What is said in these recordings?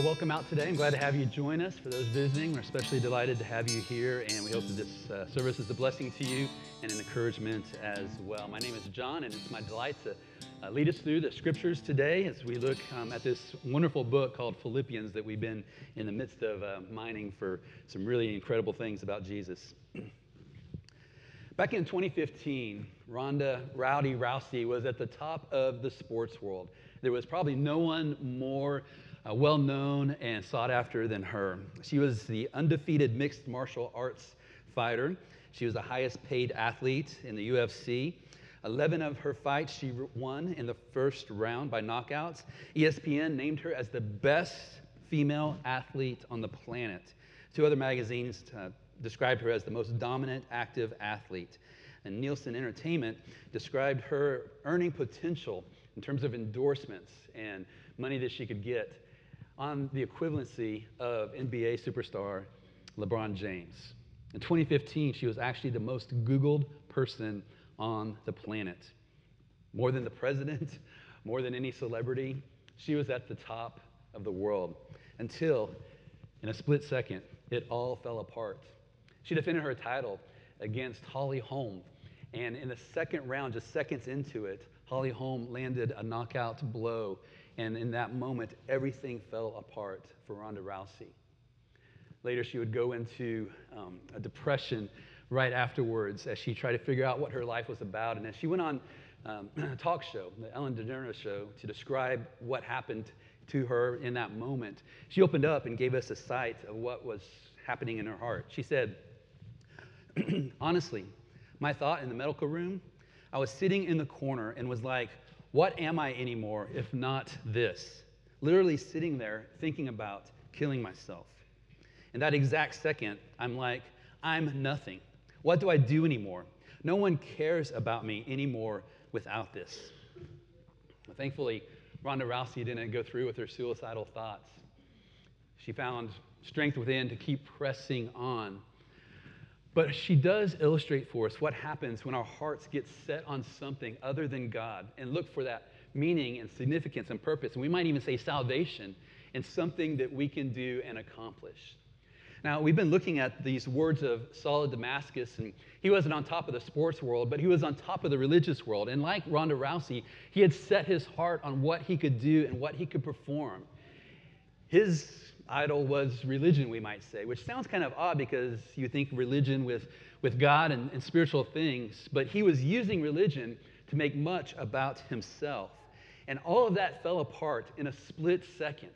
Well, welcome out today. I'm glad to have you join us. For those visiting, we're especially delighted to have you here, and we hope that this uh, service is a blessing to you and an encouragement as well. My name is John, and it's my delight to uh, lead us through the scriptures today as we look um, at this wonderful book called Philippians that we've been in the midst of uh, mining for some really incredible things about Jesus. Back in 2015, Ronda Rowdy Rousey was at the top of the sports world. There was probably no one more well known and sought after than her. She was the undefeated mixed martial arts fighter. She was the highest paid athlete in the UFC. 11 of her fights she won in the first round by knockouts. ESPN named her as the best female athlete on the planet. Two other magazines uh, described her as the most dominant active athlete. And Nielsen Entertainment described her earning potential in terms of endorsements and money that she could get on the equivalency of NBA superstar LeBron James. In 2015, she was actually the most Googled person on the planet. More than the president, more than any celebrity, she was at the top of the world until, in a split second, it all fell apart. She defended her title against Holly Holm. And in the second round, just seconds into it, Holly Holm landed a knockout blow and in that moment, everything fell apart for Ronda Rousey. Later, she would go into um, a depression right afterwards as she tried to figure out what her life was about. And as she went on um, a talk show, the Ellen DeGeneres show, to describe what happened to her in that moment, she opened up and gave us a sight of what was happening in her heart. She said, Honestly, my thought in the medical room, I was sitting in the corner and was like, what am I anymore if not this? Literally sitting there thinking about killing myself. In that exact second, I'm like, I'm nothing. What do I do anymore? No one cares about me anymore without this. Well, thankfully, Ronda Rousey didn't go through with her suicidal thoughts. She found strength within to keep pressing on but she does illustrate for us what happens when our hearts get set on something other than God and look for that meaning and significance and purpose. And we might even say salvation and something that we can do and accomplish. Now, we've been looking at these words of Saul of Damascus, and he wasn't on top of the sports world, but he was on top of the religious world. And like Ronda Rousey, he had set his heart on what he could do and what he could perform. His idol was religion, we might say, which sounds kind of odd because you think religion with, with God and, and spiritual things, but he was using religion to make much about himself. And all of that fell apart in a split second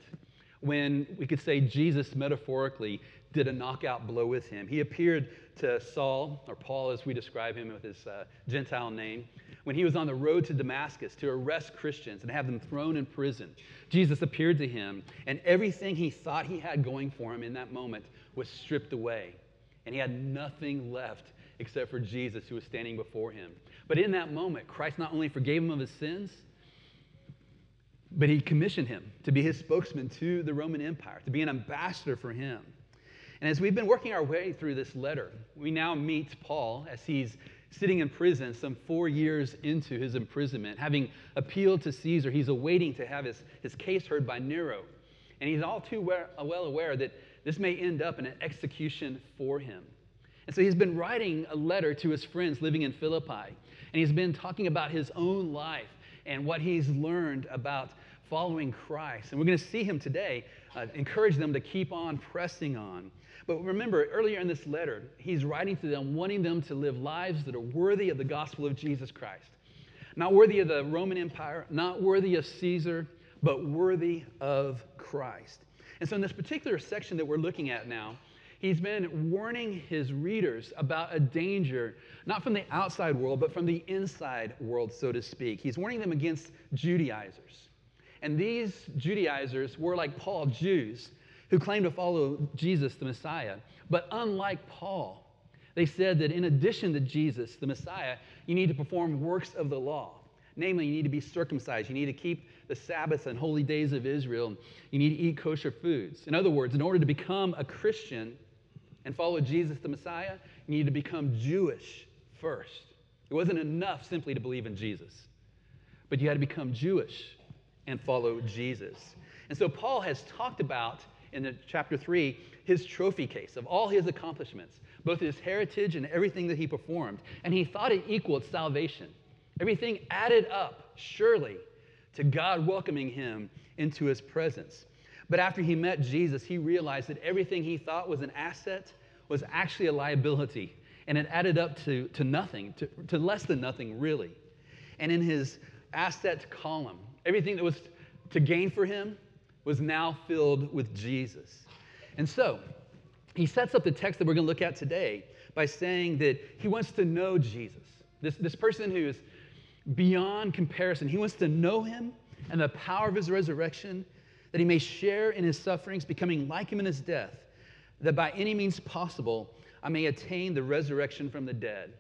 when we could say Jesus metaphorically did a knockout blow with him. He appeared to Saul, or Paul as we describe him with his uh, Gentile name, when he was on the road to Damascus to arrest Christians and have them thrown in prison. Jesus appeared to him, and everything he thought he had going for him in that moment was stripped away. And he had nothing left except for Jesus who was standing before him. But in that moment, Christ not only forgave him of his sins, but he commissioned him to be his spokesman to the Roman Empire, to be an ambassador for him. And as we've been working our way through this letter, we now meet Paul as he's sitting in prison some four years into his imprisonment. Having appealed to Caesar, he's awaiting to have his, his case heard by Nero. And he's all too well aware that this may end up in an execution for him. And so he's been writing a letter to his friends living in Philippi. And he's been talking about his own life and what he's learned about following Christ. And we're going to see him today uh, encourage them to keep on pressing on. But remember, earlier in this letter, he's writing to them, wanting them to live lives that are worthy of the gospel of Jesus Christ. Not worthy of the Roman Empire, not worthy of Caesar, but worthy of Christ. And so, in this particular section that we're looking at now, he's been warning his readers about a danger, not from the outside world, but from the inside world, so to speak. He's warning them against Judaizers. And these Judaizers were like Paul, Jews who claimed to follow Jesus, the Messiah. But unlike Paul, they said that in addition to Jesus, the Messiah, you need to perform works of the law. Namely, you need to be circumcised. You need to keep the Sabbath and holy days of Israel. You need to eat kosher foods. In other words, in order to become a Christian and follow Jesus, the Messiah, you need to become Jewish first. It wasn't enough simply to believe in Jesus, but you had to become Jewish and follow Jesus. And so Paul has talked about in chapter 3 his trophy case of all his accomplishments, both his heritage and everything that he performed. And he thought it equaled salvation. Everything added up, surely, to God welcoming him into his presence. But after he met Jesus, he realized that everything he thought was an asset was actually a liability. And it added up to, to nothing, to, to less than nothing, really. And in his asset column, everything that was to gain for him was now filled with Jesus. And so, he sets up the text that we're going to look at today by saying that he wants to know Jesus. This, this person who is beyond comparison. He wants to know him and the power of his resurrection, that he may share in his sufferings, becoming like him in his death, that by any means possible I may attain the resurrection from the dead.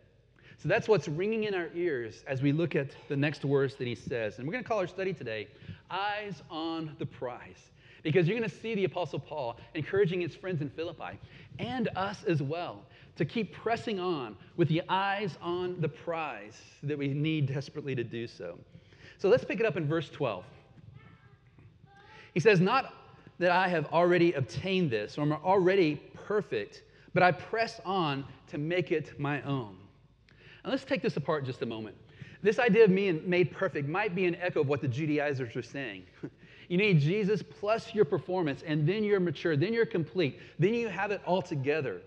So that's what's ringing in our ears as we look at the next words that he says. And we're going to call our study today Eyes on the Prize. Because you're going to see the Apostle Paul encouraging his friends in Philippi and us as well to keep pressing on with the eyes on the prize that we need desperately to do so. So let's pick it up in verse 12. He says, Not that I have already obtained this or am already perfect, but I press on to make it my own. Now let's take this apart just a moment. This idea of being made perfect might be an echo of what the Judaizers were saying. You need Jesus plus your performance, and then you're mature, then you're complete, then you have it all together.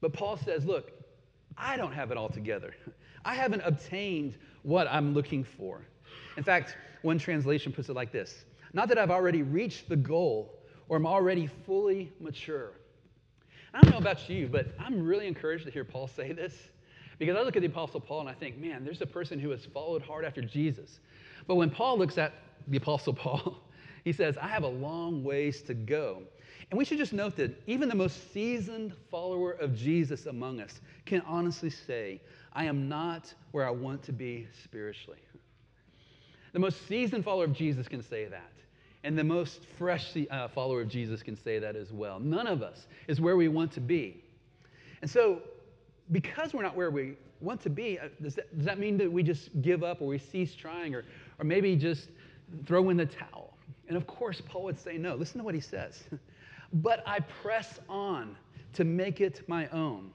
But Paul says, Look, I don't have it all together. I haven't obtained what I'm looking for. In fact, one translation puts it like this Not that I've already reached the goal or I'm already fully mature. I don't know about you, but I'm really encouraged to hear Paul say this because I look at the Apostle Paul and I think, man, there's a person who has followed hard after Jesus. But when Paul looks at the Apostle Paul, he says, I have a long ways to go. And we should just note that even the most seasoned follower of Jesus among us can honestly say, I am not where I want to be spiritually. The most seasoned follower of Jesus can say that. And the most fresh uh, follower of Jesus can say that as well. None of us is where we want to be. And so, because we're not where we want to be, uh, does that, does that mean that we just give up or we cease trying or, or maybe just throw in the towel? And of course, Paul would say no. Listen to what he says. but I press on to make it my own.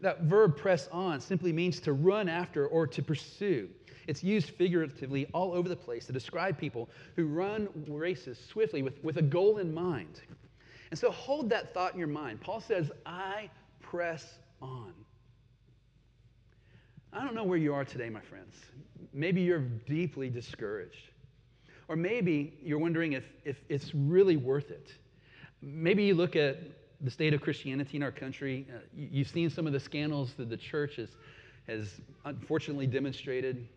That verb press on simply means to run after or to pursue. It's used figuratively all over the place to describe people who run races swiftly with, with a goal in mind. And so hold that thought in your mind. Paul says, I press on. I don't know where you are today, my friends. Maybe you're deeply discouraged. Or maybe you're wondering if, if it's really worth it. Maybe you look at the state of Christianity in our country. Uh, you've seen some of the scandals that the church has, has unfortunately demonstrated,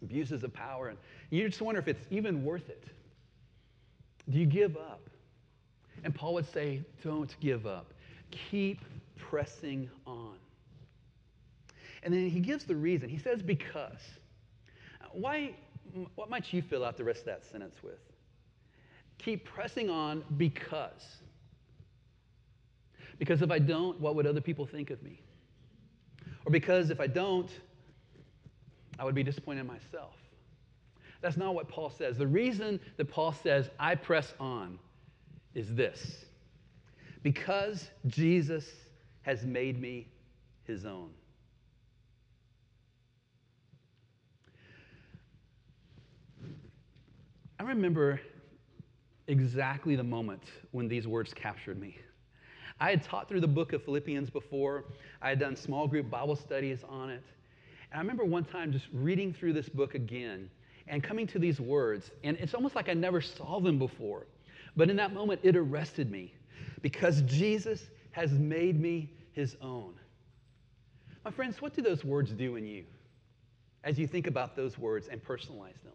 abuses of power, and you just wonder if it's even worth it. Do you give up? And Paul would say, don't give up. Keep pressing on. And then he gives the reason. He says, because. Why, what might you fill out the rest of that sentence with? Keep pressing on because. Because if I don't, what would other people think of me? Or because if I don't, I would be disappointed in myself. That's not what Paul says. The reason that Paul says, I press on, is this because Jesus has made me his own. Remember exactly the moment when these words captured me. I had taught through the book of Philippians before, I had done small group Bible studies on it. And I remember one time just reading through this book again and coming to these words, and it's almost like I never saw them before. But in that moment, it arrested me because Jesus has made me his own. My friends, what do those words do in you as you think about those words and personalize them?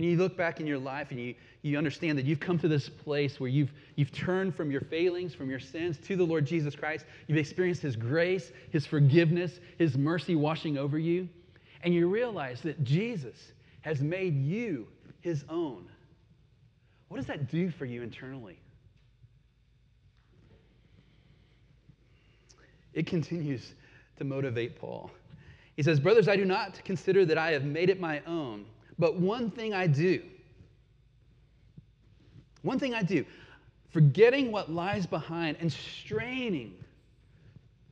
When you look back in your life and you, you understand that you've come to this place where you've, you've turned from your failings, from your sins to the Lord Jesus Christ, you've experienced His grace, His forgiveness, His mercy washing over you, and you realize that Jesus has made you His own. What does that do for you internally? It continues to motivate Paul. He says, Brothers, I do not consider that I have made it my own. But one thing I do, One thing I do, forgetting what lies behind and straining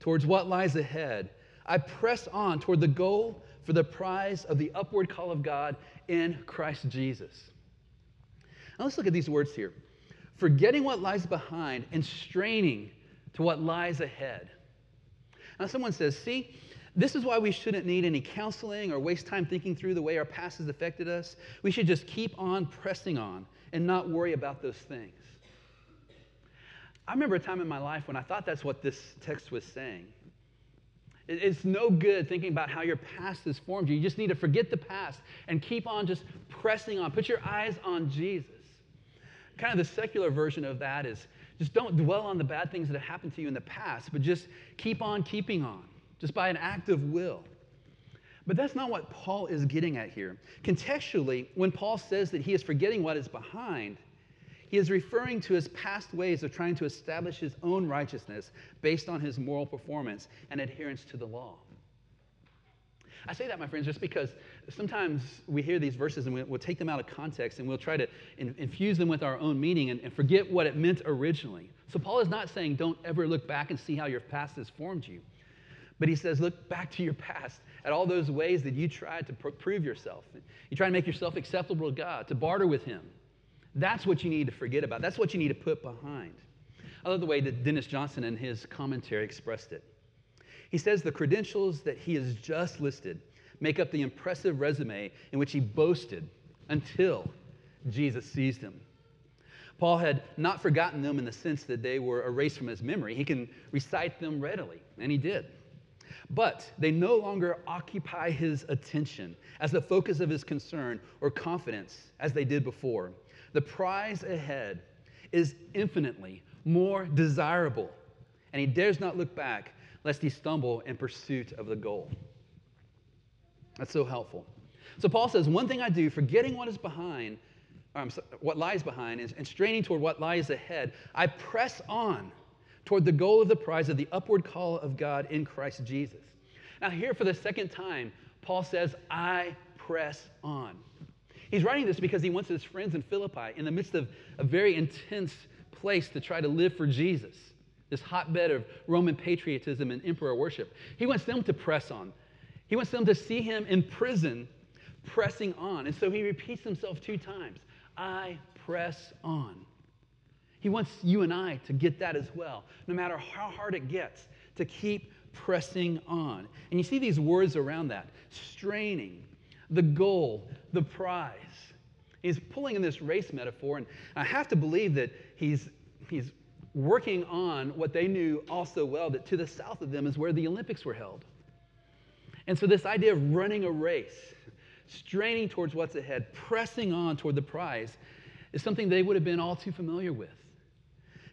towards what lies ahead, I press on toward the goal for the prize of the upward call of God in Christ Jesus. Now let's look at these words here. Forgetting what lies behind and straining to what lies ahead. Now, someone says, see, this is why we shouldn't need any counseling or waste time thinking through the way our past has affected us. We should just keep on pressing on and not worry about those things. I remember a time in my life when I thought that's what this text was saying. It's no good thinking about how your past has formed you. You just need to forget the past and keep on just pressing on. Put your eyes on Jesus. Kind of the secular version of that is just don't dwell on the bad things that have happened to you in the past, but just keep on keeping on, just by an act of will. But that's not what Paul is getting at here. Contextually, when Paul says that he is forgetting what is behind, he is referring to his past ways of trying to establish his own righteousness based on his moral performance and adherence to the law. I say that, my friends, just because sometimes we hear these verses and we'll take them out of context and we'll try to in, infuse them with our own meaning and, and forget what it meant originally. So, Paul is not saying don't ever look back and see how your past has formed you. But he says, look back to your past at all those ways that you tried to pr- prove yourself. You try to make yourself acceptable to God, to barter with Him. That's what you need to forget about. That's what you need to put behind. I love the way that Dennis Johnson in his commentary expressed it. He says the credentials that he has just listed make up the impressive resume in which he boasted until Jesus seized him. Paul had not forgotten them in the sense that they were erased from his memory. He can recite them readily, and he did. But they no longer occupy his attention as the focus of his concern or confidence as they did before. The prize ahead is infinitely more desirable, and he dares not look back lest he stumble in pursuit of the goal. That's so helpful. So Paul says, One thing I do, forgetting what is behind, um, what lies behind, and straining toward what lies ahead, I press on toward the goal of the prize of the upward call of God in Christ Jesus. Now, here for the second time, Paul says, I press on. He's writing this because he wants his friends in Philippi, in the midst of a very intense place to try to live for Jesus, this hotbed of Roman patriotism and emperor worship. He wants them to press on. He wants them to see him in prison pressing on. And so he repeats himself two times I press on. He wants you and I to get that as well, no matter how hard it gets, to keep pressing on. And you see these words around that straining, the goal, the prize. He's pulling in this race metaphor, and I have to believe that he's, he's working on what they knew also well that to the south of them is where the Olympics were held. And so, this idea of running a race, straining towards what's ahead, pressing on toward the prize, is something they would have been all too familiar with.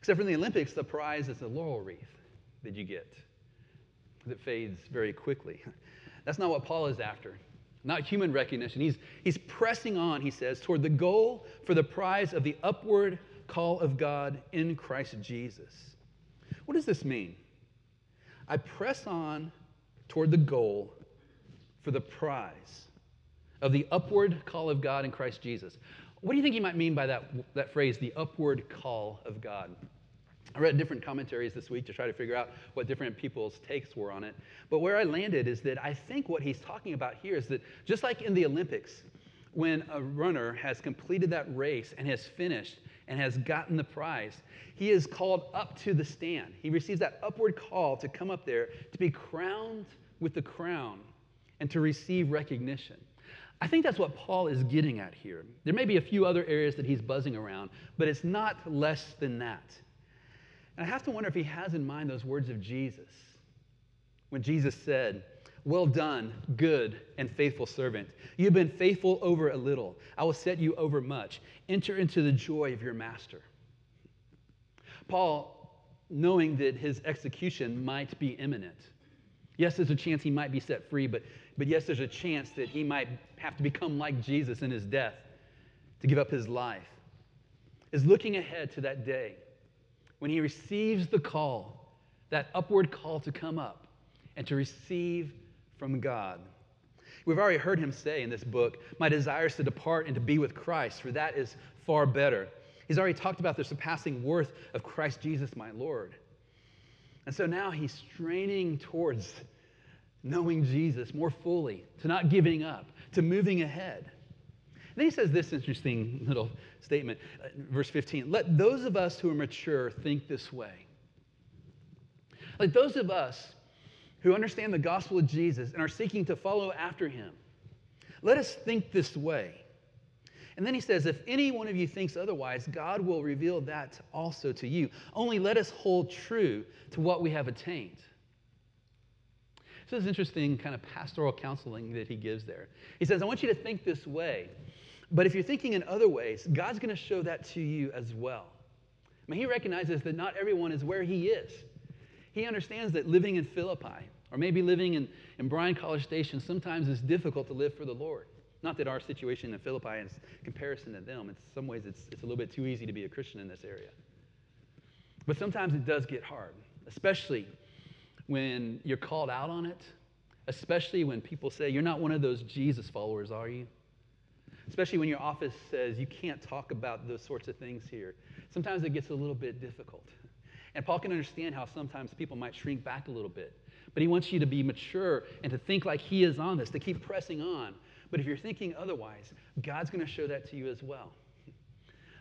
Except for in the Olympics, the prize is a laurel wreath that you get that fades very quickly. That's not what Paul is after not human recognition. He's, he's pressing on, he says, toward the goal for the prize of the upward call of God in Christ Jesus. What does this mean? I press on toward the goal for the prize of the upward call of God in Christ Jesus. What do you think he might mean by that, that phrase, the upward call of God? I read different commentaries this week to try to figure out what different people's takes were on it. But where I landed is that I think what he's talking about here is that just like in the Olympics, when a runner has completed that race and has finished and has gotten the prize, he is called up to the stand. He receives that upward call to come up there to be crowned with the crown and to receive recognition. I think that's what Paul is getting at here. There may be a few other areas that he's buzzing around, but it's not less than that. And I have to wonder if he has in mind those words of Jesus when Jesus said, Well done, good and faithful servant. You've been faithful over a little. I will set you over much. Enter into the joy of your master. Paul, knowing that his execution might be imminent, yes, there's a chance he might be set free, but, but yes, there's a chance that he might have to become like Jesus in his death to give up his life, is looking ahead to that day when he receives the call, that upward call to come up and to receive from God. We've already heard him say in this book, My desire is to depart and to be with Christ, for that is far better. He's already talked about the surpassing worth of Christ Jesus, my Lord. And so now he's straining towards knowing Jesus more fully, to not giving up, to moving ahead. And then he says this interesting little statement, uh, verse 15 Let those of us who are mature think this way. Let those of us who understand the gospel of Jesus and are seeking to follow after him, let us think this way. And then he says, If any one of you thinks otherwise, God will reveal that also to you. Only let us hold true to what we have attained. So this is interesting kind of pastoral counseling that he gives there. He says, I want you to think this way, but if you're thinking in other ways, God's going to show that to you as well. I mean, he recognizes that not everyone is where he is. He understands that living in Philippi, or maybe living in, in Bryan College Station, sometimes is difficult to live for the Lord. Not that our situation in Philippi is comparison to them. In some ways, it's, it's a little bit too easy to be a Christian in this area. But sometimes it does get hard, especially when you're called out on it, especially when people say, You're not one of those Jesus followers, are you? Especially when your office says you can't talk about those sorts of things here. Sometimes it gets a little bit difficult. And Paul can understand how sometimes people might shrink back a little bit. But he wants you to be mature and to think like he is on this, to keep pressing on, but if you're thinking otherwise, God's going to show that to you as well.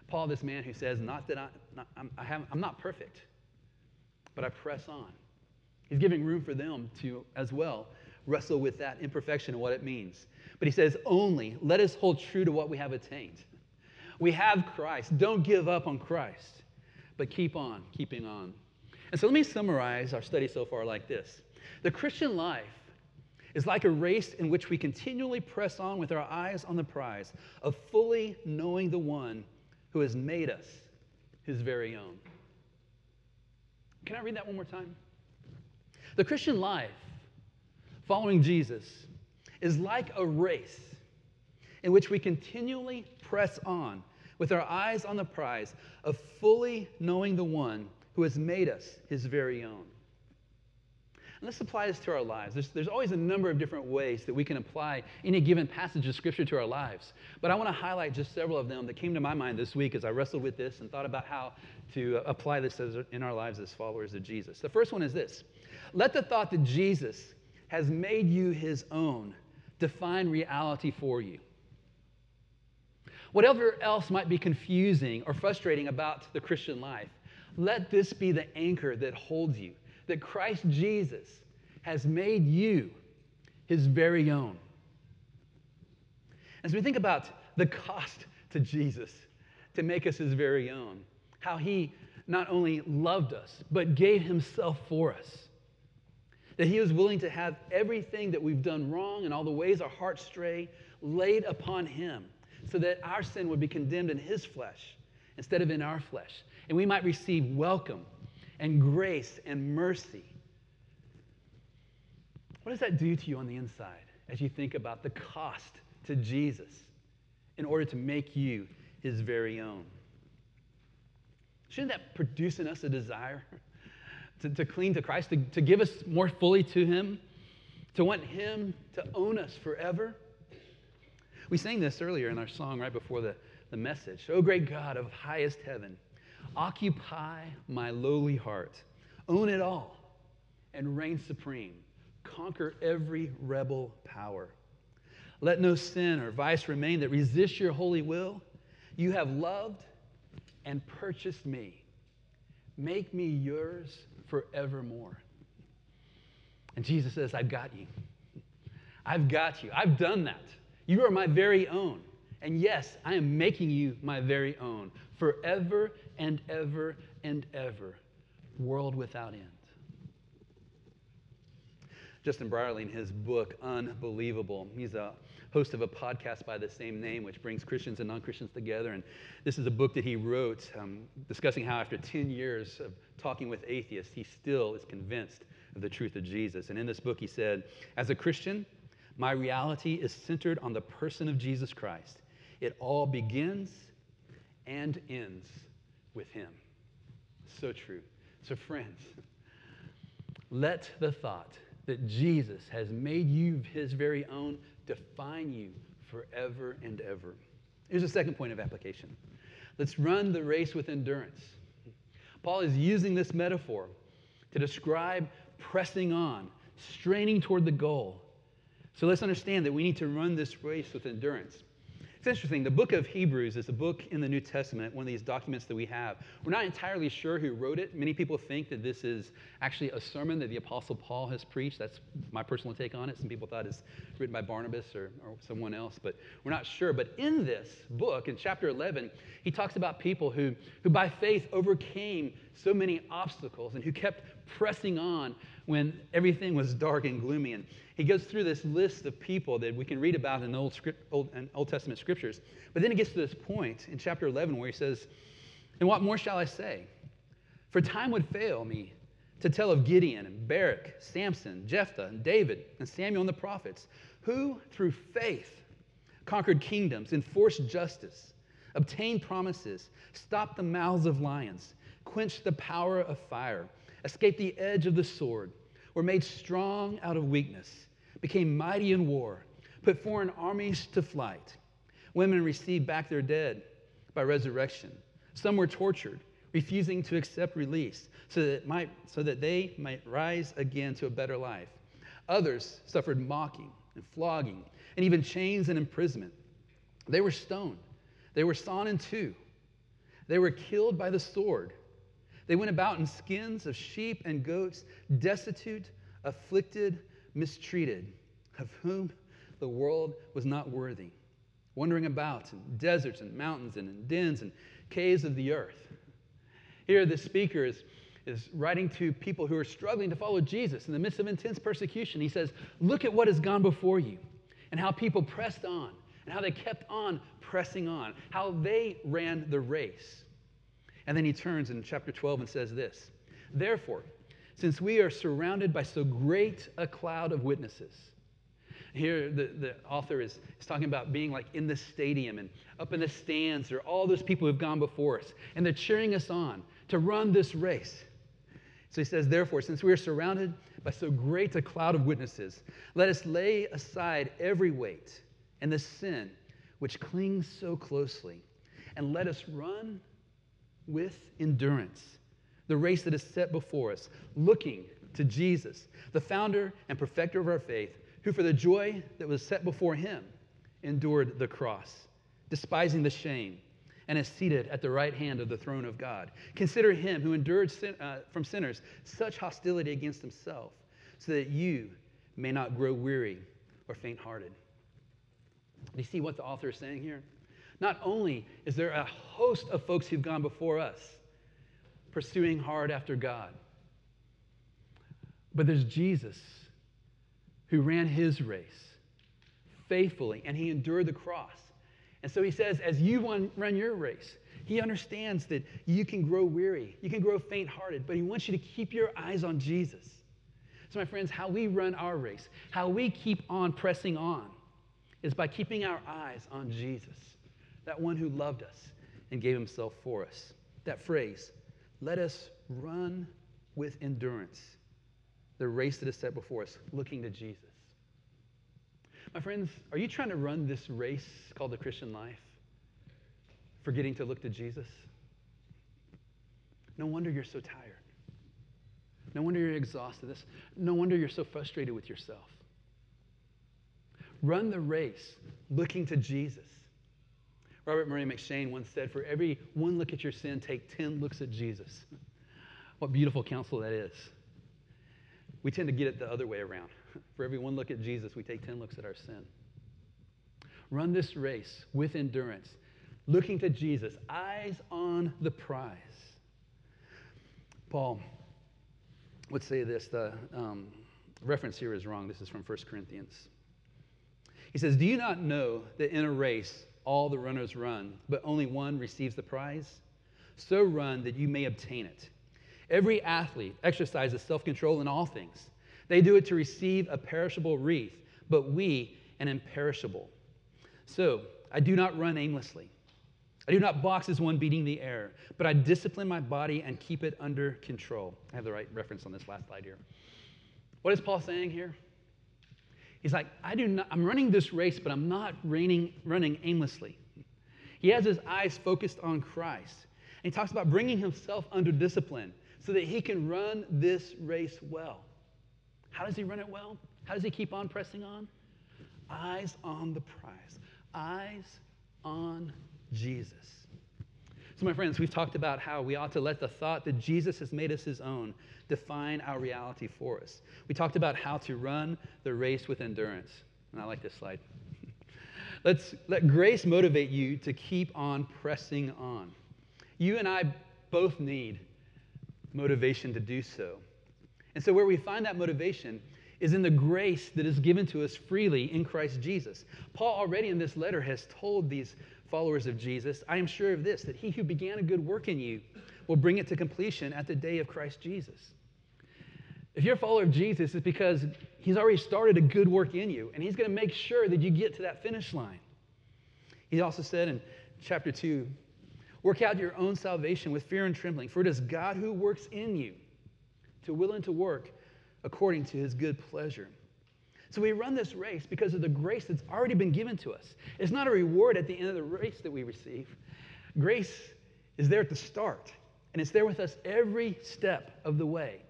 Paul, this man who says, Not that I, not, I'm, I I'm not perfect, but I press on. He's giving room for them to, as well, wrestle with that imperfection and what it means. But he says, Only let us hold true to what we have attained. We have Christ. Don't give up on Christ, but keep on, keeping on. And so let me summarize our study so far like this The Christian life is like a race in which we continually press on with our eyes on the prize of fully knowing the one who has made us his very own. Can I read that one more time? The Christian life, following Jesus, is like a race in which we continually press on with our eyes on the prize of fully knowing the one who has made us his very own. And let's apply this to our lives. There's, there's always a number of different ways that we can apply any given passage of Scripture to our lives. But I want to highlight just several of them that came to my mind this week as I wrestled with this and thought about how to uh, apply this as, in our lives as followers of Jesus. The first one is this Let the thought that Jesus has made you his own define reality for you. Whatever else might be confusing or frustrating about the Christian life, let this be the anchor that holds you that Christ Jesus has made you his very own. As we think about the cost to Jesus to make us his very own, how he not only loved us, but gave himself for us. That he was willing to have everything that we've done wrong and all the ways our hearts stray laid upon him so that our sin would be condemned in his flesh instead of in our flesh. And we might receive welcome and grace and mercy. What does that do to you on the inside as you think about the cost to Jesus in order to make you his very own? Shouldn't that produce in us a desire to, to cling to Christ, to, to give us more fully to him, to want him to own us forever? We sang this earlier in our song right before the, the message. Oh, great God of highest heaven, Occupy my lowly heart, own it all, and reign supreme. Conquer every rebel power. Let no sin or vice remain that resists your holy will. You have loved and purchased me. Make me yours forevermore. And Jesus says, I've got you. I've got you. I've done that. You are my very own. And yes, I am making you my very own forever and ever and ever, world without end. Justin Brierley, in his book, Unbelievable, he's a host of a podcast by the same name, which brings Christians and non Christians together. And this is a book that he wrote um, discussing how, after 10 years of talking with atheists, he still is convinced of the truth of Jesus. And in this book, he said, As a Christian, my reality is centered on the person of Jesus Christ. It all begins and ends with Him. So true. So, friends, let the thought that Jesus has made you His very own define you forever and ever. Here's a second point of application let's run the race with endurance. Paul is using this metaphor to describe pressing on, straining toward the goal. So let's understand that we need to run this race with endurance. It's interesting. The book of Hebrews is a book in the New Testament, one of these documents that we have. We're not entirely sure who wrote it. Many people think that this is actually a sermon that the Apostle Paul has preached. That's my personal take on it. Some people thought it's written by Barnabas or, or someone else, but we're not sure. But in this book, in chapter 11, he talks about people who, who by faith overcame so many obstacles and who kept pressing on when everything was dark and gloomy. And he goes through this list of people that we can read about in the Old, script, Old, Old Testament scriptures. But then he gets to this point in chapter 11 where he says, And what more shall I say? For time would fail me to tell of Gideon and Barak, Samson, Jephthah, and David, and Samuel and the prophets, who through faith conquered kingdoms, enforced justice, obtained promises, stopped the mouths of lions, quenched the power of fire escaped the edge of the sword, were made strong out of weakness, became mighty in war, put foreign armies to flight. Women received back their dead by resurrection. Some were tortured, refusing to accept release so that, might, so that they might rise again to a better life. Others suffered mocking and flogging and even chains and imprisonment. They were stoned. They were sawn in two. They were killed by the sword. They went about in skins of sheep and goats, destitute, afflicted, mistreated, of whom the world was not worthy, wandering about in deserts and mountains and in dens and caves of the earth. Here, the speaker is, is writing to people who are struggling to follow Jesus in the midst of intense persecution. He says, Look at what has gone before you and how people pressed on and how they kept on pressing on, how they ran the race. And then he turns in chapter 12 and says this Therefore, since we are surrounded by so great a cloud of witnesses, here the, the author is, is talking about being like in the stadium and up in the stands there are all those people who've gone before us and they're cheering us on to run this race. So he says therefore since we are surrounded by so great a cloud of witnesses let us lay aside every weight and the sin which clings so closely and let us run with endurance the race that is set before us, looking to Jesus, the founder and perfecter of our faith, who for the joy that was set before him endured the cross, despising the shame, and is seated at the right hand of the throne of God. Consider him who endured sin, uh, from sinners such hostility against himself, so that you may not grow weary or faint hearted. Do you see what the author is saying here? Not only is there a host of folks who've gone before us pursuing hard after God, but there's Jesus who ran his race faithfully and he endured the cross. And so he says, as you run your race, he understands that you can grow weary, you can grow faint hearted, but he wants you to keep your eyes on Jesus. So, my friends, how we run our race, how we keep on pressing on, is by keeping our eyes on Jesus that one who loved us and gave himself for us. That phrase, let us run with endurance the race that is set before us, looking to Jesus. My friends, are you trying to run this race called the Christian life, forgetting to look to Jesus? No wonder you're so tired. No wonder you're exhausted. This, no wonder you're so frustrated with yourself. Run the race looking to Jesus. Robert Murray M'Cheyne once said, For every one look at your sin, take 10 looks at Jesus. What beautiful counsel that is. We tend to get it the other way around. For every one look at Jesus, we take 10 looks at our sin. Run this race with endurance, looking to Jesus, eyes on the prize. Paul would say this the um, reference here is wrong. This is from 1 Corinthians. He says, Do you not know that in a race, all the runners run, but only one receives the prize? So run that you may obtain it. Every athlete exercises self control in all things. They do it to receive a perishable wreath, but we an imperishable. So I do not run aimlessly. I do not box as one beating the air, but I discipline my body and keep it under control. I have the right reference on this last slide here. What is Paul saying here? He's like, I do not, I'm running this race, but I'm not running, running aimlessly. He has his eyes focused on Christ. And he talks about bringing himself under discipline so that he can run this race well. How does he run it well? How does he keep on pressing on? Eyes on the prize, eyes on Jesus. So, my friends, we've talked about how we ought to let the thought that Jesus has made us his own define our reality for us. We talked about how to run the race with endurance. And I like this slide. Let's let grace motivate you to keep on pressing on. You and I both need motivation to do so. And so, where we find that motivation is in the grace that is given to us freely in Christ Jesus. Paul already in this letter has told these followers of Jesus, I am sure of this, that he who began a good work in you will bring it to completion at the day of Christ Jesus. If you're a follower of Jesus, it's because he's already started a good work in you, and he's going to make sure that you get to that finish line. He also said in chapter 2 Work out your own salvation with fear and trembling, for it is God who works in you to will and to work according to his good pleasure. So we run this race because of the grace that's already been given to us. It's not a reward at the end of the race that we receive. Grace is there at the start, and it's there with us every step of the way.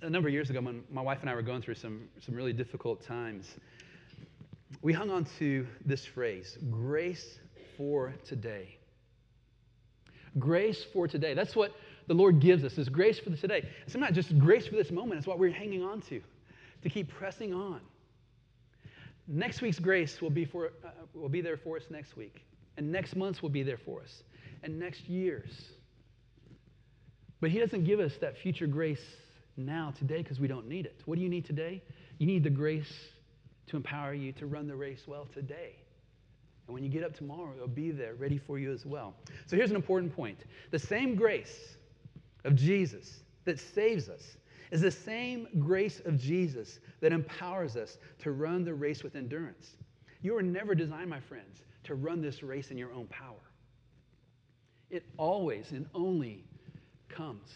A number of years ago, when my wife and I were going through some, some really difficult times, we hung on to this phrase grace for today. Grace for today. That's what the Lord gives us, is grace for today. It's not just grace for this moment, it's what we're hanging on to, to keep pressing on. Next week's grace will be, for, uh, will be there for us next week. And next month's will be there for us. And next year's. But He doesn't give us that future grace now, today, because we don't need it. What do you need today? You need the grace to empower you to run the race well today. And when you get up tomorrow, it'll be there ready for you as well. So here's an important point the same grace of Jesus that saves us is the same grace of Jesus that empowers us to run the race with endurance. You are never designed, my friends, to run this race in your own power. It always and only comes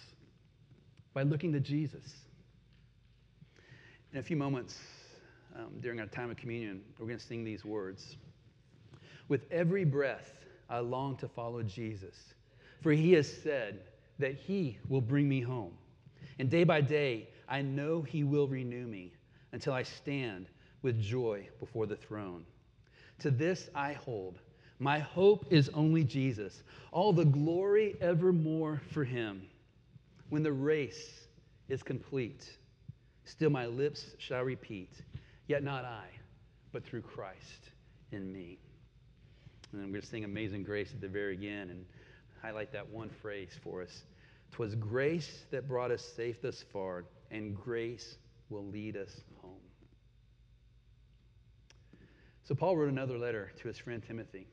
by looking to Jesus. In a few moments, um, during our time of communion, we're going to sing these words. With every breath, I long to follow Jesus, for he has said that he will bring me home. And day by day, I know he will renew me until I stand with joy before the throne. To this I hold. My hope is only Jesus, all the glory evermore for him. When the race is complete, still my lips shall repeat, Yet not I, but through Christ in me. And then we're going to sing Amazing Grace at the very end and highlight that one phrase for us. Twas grace that brought us safe thus far, and grace will lead us home. So Paul wrote another letter to his friend Timothy,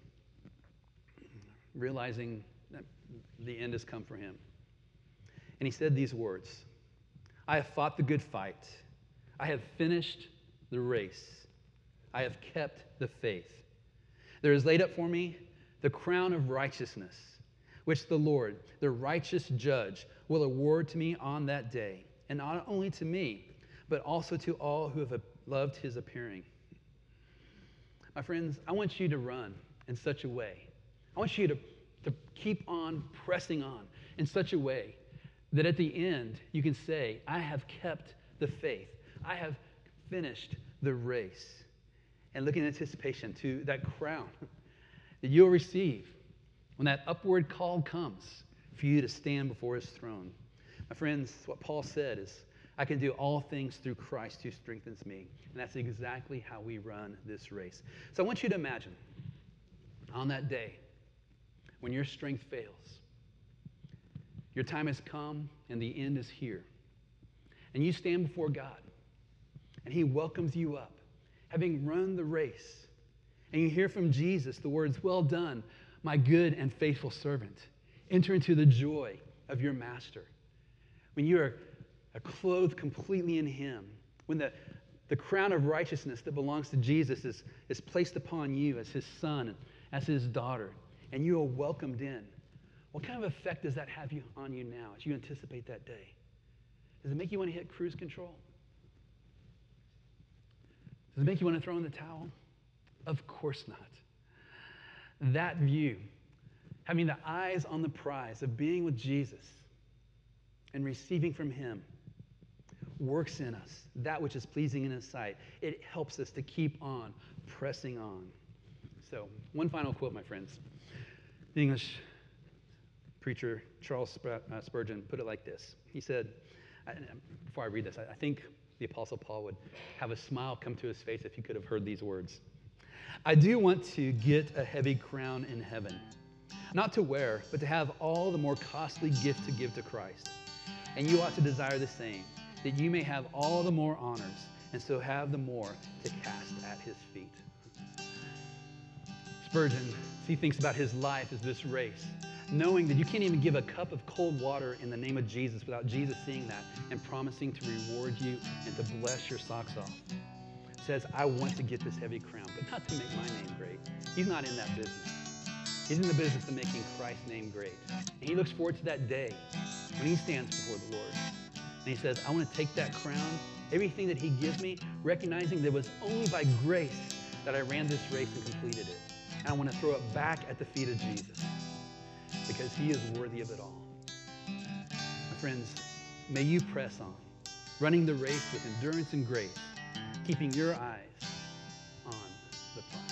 realizing that the end has come for him. And he said these words I have fought the good fight. I have finished the race. I have kept the faith. There is laid up for me the crown of righteousness, which the Lord, the righteous judge, will award to me on that day, and not only to me, but also to all who have loved his appearing. My friends, I want you to run in such a way. I want you to, to keep on pressing on in such a way that at the end you can say, I have kept the faith. I have finished the race and look in anticipation to that crown that you'll receive when that upward call comes for you to stand before his throne. My friends, what Paul said is, I can do all things through Christ who strengthens me. And that's exactly how we run this race. So I want you to imagine on that day when your strength fails, your time has come and the end is here. And you stand before God and he welcomes you up, having run the race. And you hear from Jesus the words, Well done, my good and faithful servant. Enter into the joy of your master. When you are clothed completely in him, when the, the crown of righteousness that belongs to Jesus is, is placed upon you as his son, as his daughter, and you are welcomed in, what kind of effect does that have you, on you now as you anticipate that day? Does it make you want to hit cruise control? Does it make you want to throw in the towel? Of course not. That view, having the eyes on the prize of being with Jesus and receiving from Him, works in us that which is pleasing in His sight. It helps us to keep on pressing on. So, one final quote, my friends. The English preacher Charles uh, Spurgeon put it like this He said, before I read this, I think the Apostle Paul would have a smile come to his face if he could have heard these words. I do want to get a heavy crown in heaven, not to wear, but to have all the more costly gift to give to Christ. And you ought to desire the same, that you may have all the more honors, and so have the more to cast at his feet. Spurgeon, he thinks about his life as this race, knowing that you can't even give a cup of cold water in the name of Jesus without Jesus seeing that and promising to reward you and to bless your socks off. Says, I want to get this heavy crown, but not to make my name great. He's not in that business. He's in the business of making Christ's name great. And he looks forward to that day when he stands before the Lord. And he says, I want to take that crown, everything that he gives me, recognizing that it was only by grace that I ran this race and completed it. And I want to throw it back at the feet of Jesus because he is worthy of it all. My friends, may you press on, running the race with endurance and grace, keeping your eyes on the prize.